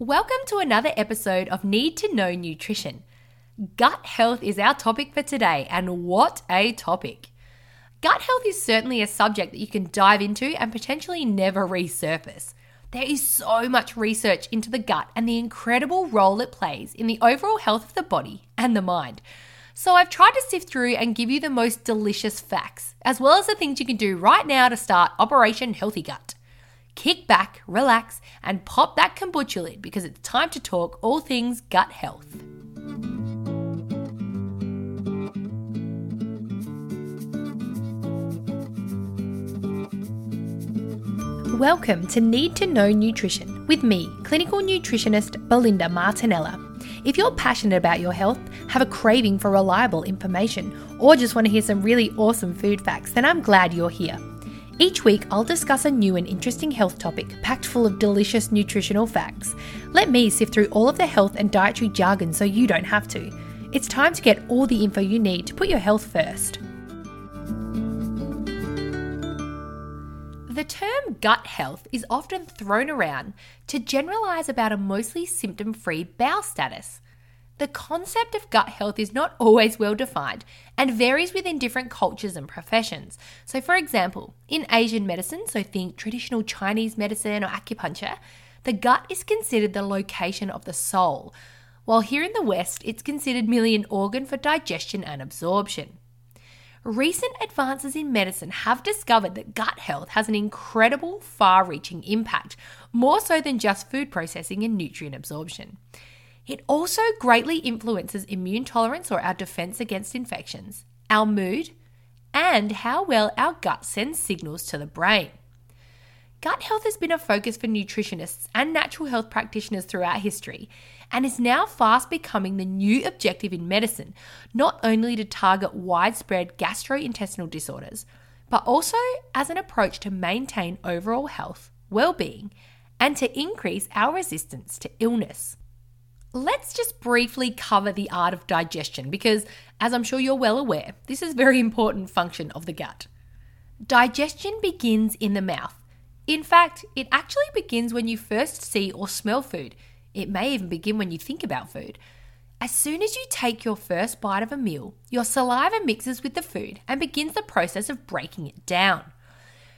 Welcome to another episode of Need to Know Nutrition. Gut health is our topic for today, and what a topic! Gut health is certainly a subject that you can dive into and potentially never resurface. There is so much research into the gut and the incredible role it plays in the overall health of the body and the mind. So, I've tried to sift through and give you the most delicious facts, as well as the things you can do right now to start Operation Healthy Gut kick back, relax, and pop that kombucha lid because it's time to talk all things gut health. Welcome to Need to Know Nutrition with me, clinical nutritionist Belinda Martinella. If you're passionate about your health, have a craving for reliable information, or just want to hear some really awesome food facts, then I'm glad you're here. Each week, I'll discuss a new and interesting health topic packed full of delicious nutritional facts. Let me sift through all of the health and dietary jargon so you don't have to. It's time to get all the info you need to put your health first. The term gut health is often thrown around to generalize about a mostly symptom free bowel status. The concept of gut health is not always well defined and varies within different cultures and professions. So, for example, in Asian medicine, so think traditional Chinese medicine or acupuncture, the gut is considered the location of the soul, while here in the West, it's considered merely an organ for digestion and absorption. Recent advances in medicine have discovered that gut health has an incredible, far reaching impact, more so than just food processing and nutrient absorption. It also greatly influences immune tolerance or our defense against infections, our mood, and how well our gut sends signals to the brain. Gut health has been a focus for nutritionists and natural health practitioners throughout history and is now fast becoming the new objective in medicine, not only to target widespread gastrointestinal disorders, but also as an approach to maintain overall health, well-being, and to increase our resistance to illness. Let's just briefly cover the art of digestion because, as I'm sure you're well aware, this is a very important function of the gut. Digestion begins in the mouth. In fact, it actually begins when you first see or smell food. It may even begin when you think about food. As soon as you take your first bite of a meal, your saliva mixes with the food and begins the process of breaking it down.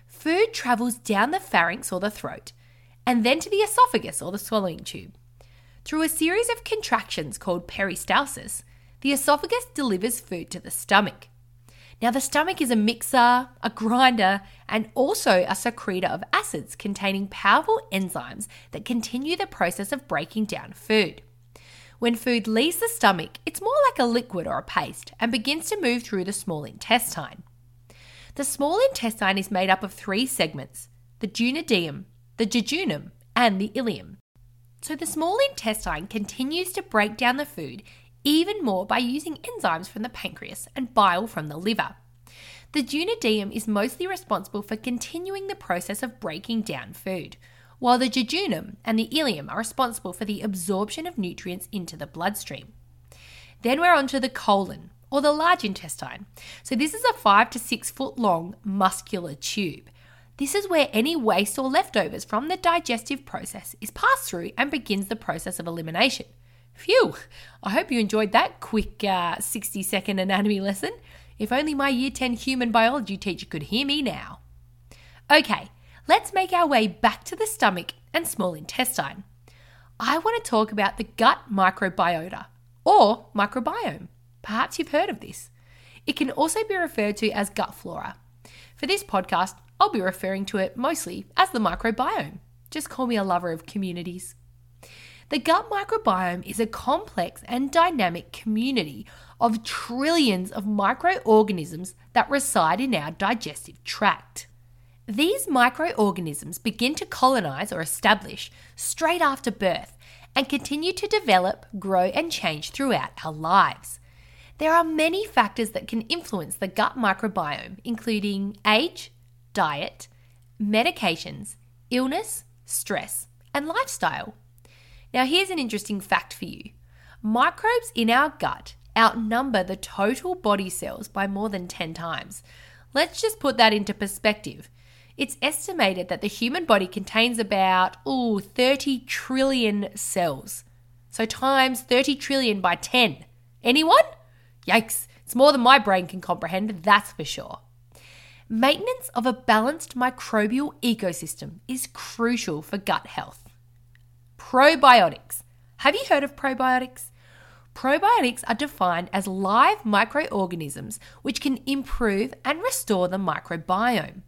Food travels down the pharynx or the throat, and then to the esophagus or the swallowing tube. Through a series of contractions called peristalsis, the esophagus delivers food to the stomach. Now, the stomach is a mixer, a grinder, and also a secretor of acids containing powerful enzymes that continue the process of breaking down food. When food leaves the stomach, it's more like a liquid or a paste and begins to move through the small intestine. The small intestine is made up of three segments the duodenum, the jejunum, and the ileum. So the small intestine continues to break down the food even more by using enzymes from the pancreas and bile from the liver. The duodenum is mostly responsible for continuing the process of breaking down food, while the jejunum and the ileum are responsible for the absorption of nutrients into the bloodstream. Then we're on to the colon, or the large intestine. So this is a 5 to 6 foot long muscular tube. This is where any waste or leftovers from the digestive process is passed through and begins the process of elimination. Phew! I hope you enjoyed that quick uh, 60 second anatomy lesson. If only my year 10 human biology teacher could hear me now. Okay, let's make our way back to the stomach and small intestine. I want to talk about the gut microbiota, or microbiome. Perhaps you've heard of this. It can also be referred to as gut flora. For this podcast, I'll be referring to it mostly as the microbiome. Just call me a lover of communities. The gut microbiome is a complex and dynamic community of trillions of microorganisms that reside in our digestive tract. These microorganisms begin to colonize or establish straight after birth and continue to develop, grow, and change throughout our lives. There are many factors that can influence the gut microbiome, including age, diet, medications, illness, stress, and lifestyle. Now, here's an interesting fact for you microbes in our gut outnumber the total body cells by more than 10 times. Let's just put that into perspective. It's estimated that the human body contains about ooh, 30 trillion cells. So times 30 trillion by 10. Anyone? Yikes, it's more than my brain can comprehend, that's for sure. Maintenance of a balanced microbial ecosystem is crucial for gut health. Probiotics. Have you heard of probiotics? Probiotics are defined as live microorganisms which can improve and restore the microbiome.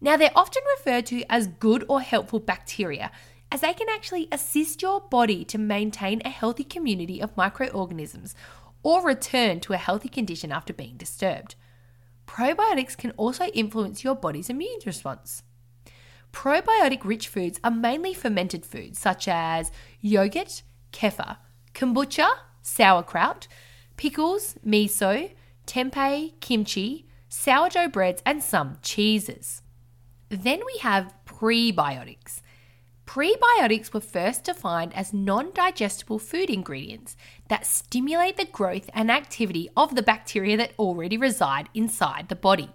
Now, they're often referred to as good or helpful bacteria as they can actually assist your body to maintain a healthy community of microorganisms or return to a healthy condition after being disturbed. Probiotics can also influence your body's immune response. Probiotic rich foods are mainly fermented foods such as yogurt, kefir, kombucha, sauerkraut, pickles, miso, tempeh, kimchi, sourdough breads, and some cheeses. Then we have prebiotics. Prebiotics were first defined as non digestible food ingredients that stimulate the growth and activity of the bacteria that already reside inside the body.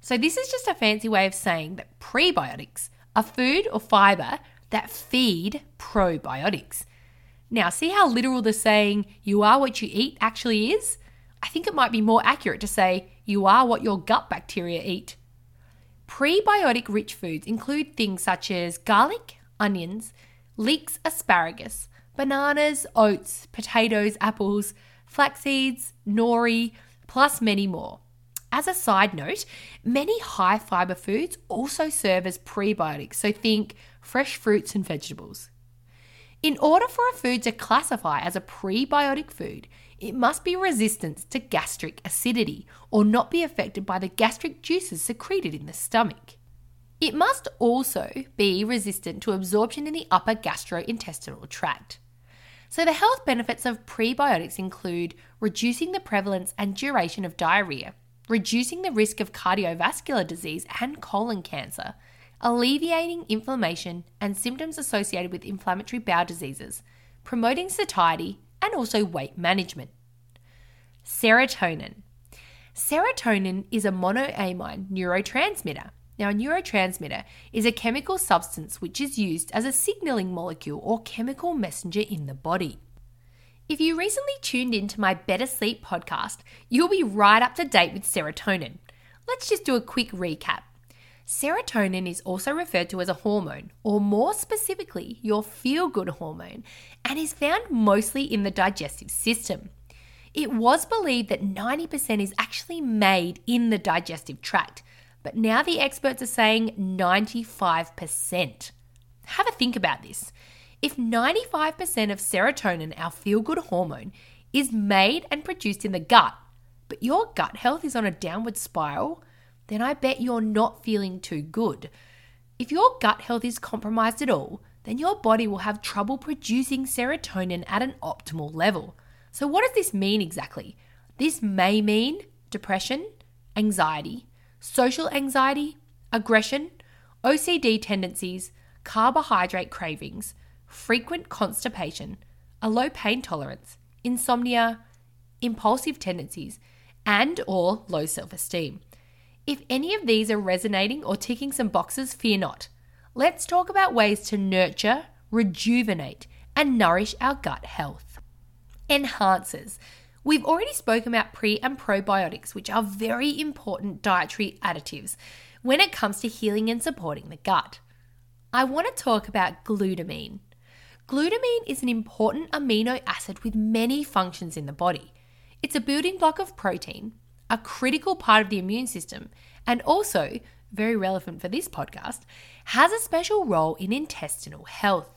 So, this is just a fancy way of saying that prebiotics are food or fiber that feed probiotics. Now, see how literal the saying, you are what you eat, actually is? I think it might be more accurate to say, you are what your gut bacteria eat. Prebiotic rich foods include things such as garlic, onions, leeks asparagus, bananas, oats, potatoes, apples, flax seeds, nori, plus many more. As a side note, many high fiber foods also serve as prebiotics, so think fresh fruits and vegetables. In order for a food to classify as a prebiotic food, it must be resistant to gastric acidity or not be affected by the gastric juices secreted in the stomach. It must also be resistant to absorption in the upper gastrointestinal tract. So, the health benefits of prebiotics include reducing the prevalence and duration of diarrhea, reducing the risk of cardiovascular disease and colon cancer, alleviating inflammation and symptoms associated with inflammatory bowel diseases, promoting satiety, and also weight management. Serotonin. Serotonin is a monoamine neurotransmitter now, a neurotransmitter is a chemical substance which is used as a signaling molecule or chemical messenger in the body. If you recently tuned into my Better Sleep podcast, you'll be right up to date with serotonin. Let's just do a quick recap. Serotonin is also referred to as a hormone, or more specifically, your feel good hormone, and is found mostly in the digestive system. It was believed that 90% is actually made in the digestive tract, but now the experts are saying 95%. Have a think about this. If 95% of serotonin, our feel good hormone, is made and produced in the gut, but your gut health is on a downward spiral, then I bet you're not feeling too good. If your gut health is compromised at all, then your body will have trouble producing serotonin at an optimal level. So, what does this mean exactly? This may mean depression, anxiety, social anxiety, aggression, OCD tendencies, carbohydrate cravings, frequent constipation, a low pain tolerance, insomnia, impulsive tendencies, and or low self-esteem. If any of these are resonating or ticking some boxes, fear not. Let's talk about ways to nurture, rejuvenate, and nourish our gut health. Enhancers. We've already spoken about pre and probiotics, which are very important dietary additives when it comes to healing and supporting the gut. I want to talk about glutamine. Glutamine is an important amino acid with many functions in the body. It's a building block of protein, a critical part of the immune system, and also, very relevant for this podcast, has a special role in intestinal health.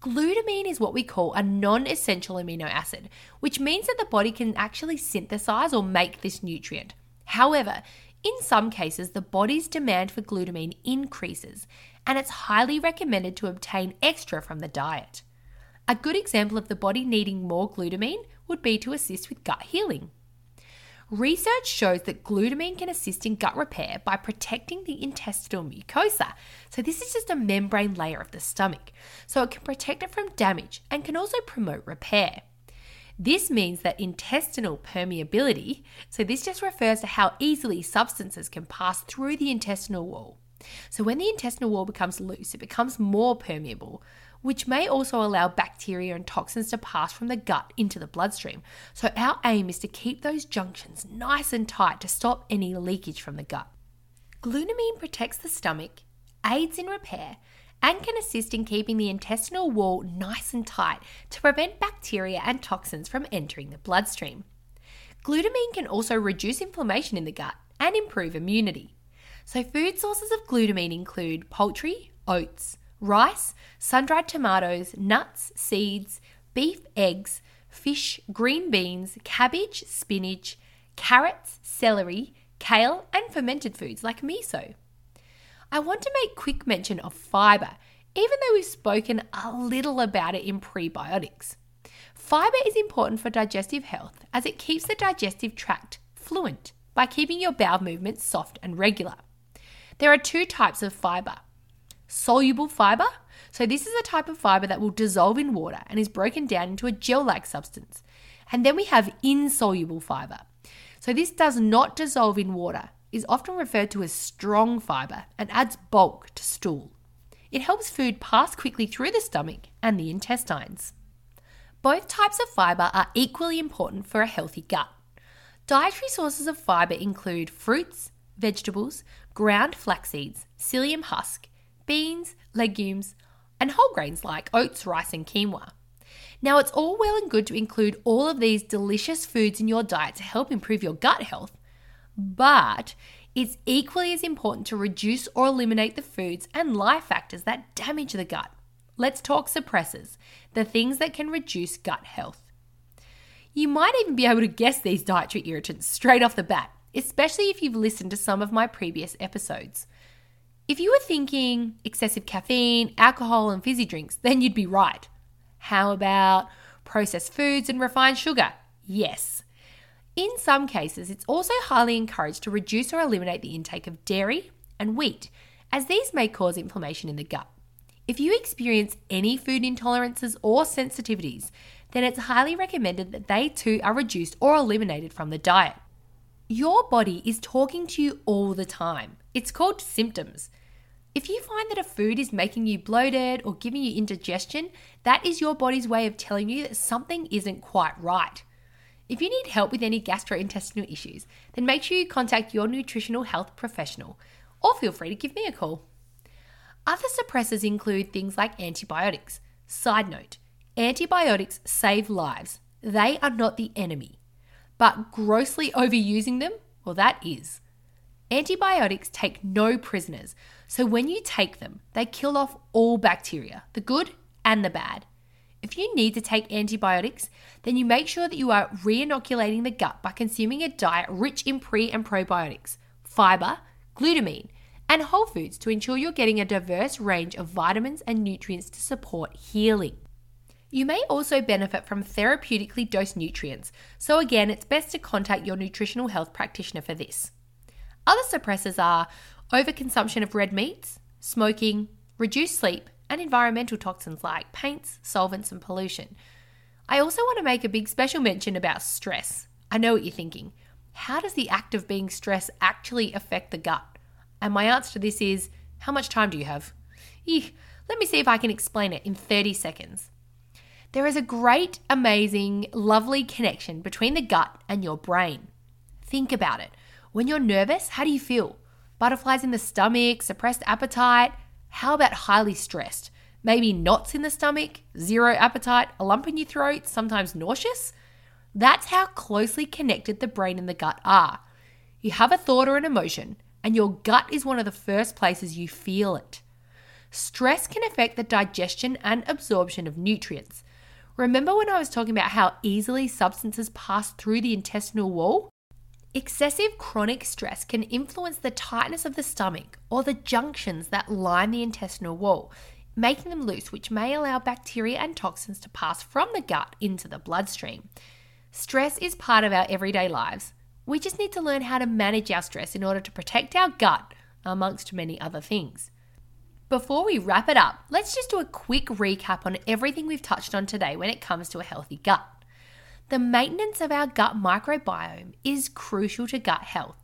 Glutamine is what we call a non essential amino acid, which means that the body can actually synthesize or make this nutrient. However, in some cases, the body's demand for glutamine increases, and it's highly recommended to obtain extra from the diet. A good example of the body needing more glutamine would be to assist with gut healing. Research shows that glutamine can assist in gut repair by protecting the intestinal mucosa. So, this is just a membrane layer of the stomach. So, it can protect it from damage and can also promote repair. This means that intestinal permeability, so this just refers to how easily substances can pass through the intestinal wall. So when the intestinal wall becomes loose, it becomes more permeable, which may also allow bacteria and toxins to pass from the gut into the bloodstream. So our aim is to keep those junctions nice and tight to stop any leakage from the gut. Glutamine protects the stomach, aids in repair, and can assist in keeping the intestinal wall nice and tight to prevent bacteria and toxins from entering the bloodstream. Glutamine can also reduce inflammation in the gut and improve immunity. So, food sources of glutamine include poultry, oats, rice, sun dried tomatoes, nuts, seeds, beef, eggs, fish, green beans, cabbage, spinach, carrots, celery, kale, and fermented foods like miso. I want to make quick mention of fibre, even though we've spoken a little about it in prebiotics. Fibre is important for digestive health as it keeps the digestive tract fluent by keeping your bowel movements soft and regular. There are two types of fibre soluble fibre. So, this is a type of fibre that will dissolve in water and is broken down into a gel like substance. And then we have insoluble fibre. So, this does not dissolve in water, is often referred to as strong fibre, and adds bulk to stool. It helps food pass quickly through the stomach and the intestines. Both types of fibre are equally important for a healthy gut. Dietary sources of fibre include fruits, vegetables, ground flax seeds, psyllium husk, beans, legumes, and whole grains like oats, rice, and quinoa. Now, it's all well and good to include all of these delicious foods in your diet to help improve your gut health, but it's equally as important to reduce or eliminate the foods and life factors that damage the gut. Let's talk suppressors, the things that can reduce gut health. You might even be able to guess these dietary irritants straight off the bat, especially if you've listened to some of my previous episodes. If you were thinking excessive caffeine, alcohol, and fizzy drinks, then you'd be right. How about processed foods and refined sugar? Yes. In some cases, it's also highly encouraged to reduce or eliminate the intake of dairy and wheat, as these may cause inflammation in the gut. If you experience any food intolerances or sensitivities, then it's highly recommended that they too are reduced or eliminated from the diet. Your body is talking to you all the time. It's called symptoms. If you find that a food is making you bloated or giving you indigestion, that is your body's way of telling you that something isn't quite right. If you need help with any gastrointestinal issues, then make sure you contact your nutritional health professional or feel free to give me a call. Other suppressors include things like antibiotics. Side note antibiotics save lives, they are not the enemy. But grossly overusing them, well, that is. Antibiotics take no prisoners, so when you take them, they kill off all bacteria, the good and the bad. If you need to take antibiotics, then you make sure that you are re inoculating the gut by consuming a diet rich in pre and probiotics, fiber, glutamine, and whole foods to ensure you're getting a diverse range of vitamins and nutrients to support healing. You may also benefit from therapeutically dosed nutrients, so again, it's best to contact your nutritional health practitioner for this. Other suppressors are overconsumption of red meats, smoking, reduced sleep, and environmental toxins like paints, solvents, and pollution. I also want to make a big special mention about stress. I know what you're thinking. How does the act of being stressed actually affect the gut? And my answer to this is how much time do you have? Eek, let me see if I can explain it in 30 seconds. There is a great, amazing, lovely connection between the gut and your brain. Think about it. When you're nervous, how do you feel? Butterflies in the stomach, suppressed appetite? How about highly stressed? Maybe knots in the stomach, zero appetite, a lump in your throat, sometimes nauseous? That's how closely connected the brain and the gut are. You have a thought or an emotion, and your gut is one of the first places you feel it. Stress can affect the digestion and absorption of nutrients. Remember when I was talking about how easily substances pass through the intestinal wall? Excessive chronic stress can influence the tightness of the stomach or the junctions that line the intestinal wall, making them loose, which may allow bacteria and toxins to pass from the gut into the bloodstream. Stress is part of our everyday lives. We just need to learn how to manage our stress in order to protect our gut, amongst many other things. Before we wrap it up, let's just do a quick recap on everything we've touched on today when it comes to a healthy gut. The maintenance of our gut microbiome is crucial to gut health.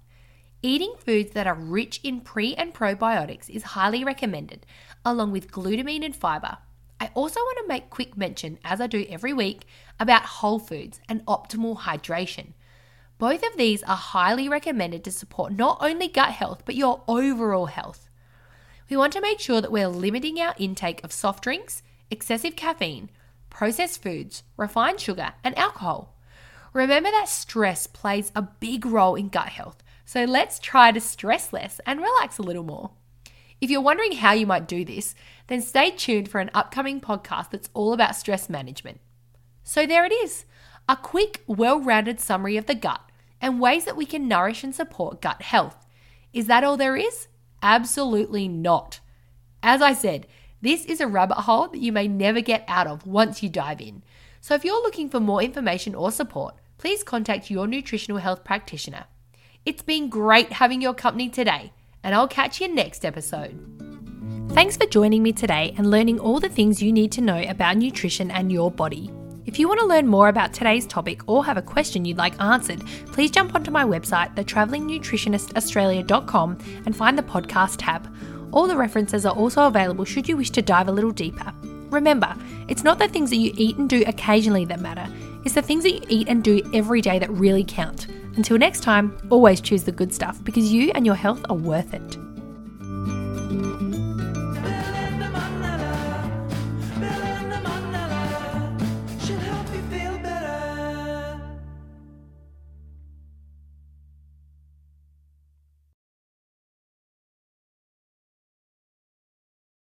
Eating foods that are rich in pre and probiotics is highly recommended, along with glutamine and fiber. I also want to make quick mention, as I do every week, about whole foods and optimal hydration. Both of these are highly recommended to support not only gut health, but your overall health. We want to make sure that we're limiting our intake of soft drinks, excessive caffeine, processed foods, refined sugar, and alcohol. Remember that stress plays a big role in gut health, so let's try to stress less and relax a little more. If you're wondering how you might do this, then stay tuned for an upcoming podcast that's all about stress management. So there it is a quick, well rounded summary of the gut and ways that we can nourish and support gut health. Is that all there is? Absolutely not. As I said, this is a rabbit hole that you may never get out of once you dive in. So if you're looking for more information or support, please contact your nutritional health practitioner. It's been great having your company today, and I'll catch you next episode. Thanks for joining me today and learning all the things you need to know about nutrition and your body. If you want to learn more about today's topic or have a question you'd like answered, please jump onto my website, thetravelingnutritionistaustralia.com, and find the podcast tab. All the references are also available should you wish to dive a little deeper. Remember, it's not the things that you eat and do occasionally that matter, it's the things that you eat and do every day that really count. Until next time, always choose the good stuff because you and your health are worth it.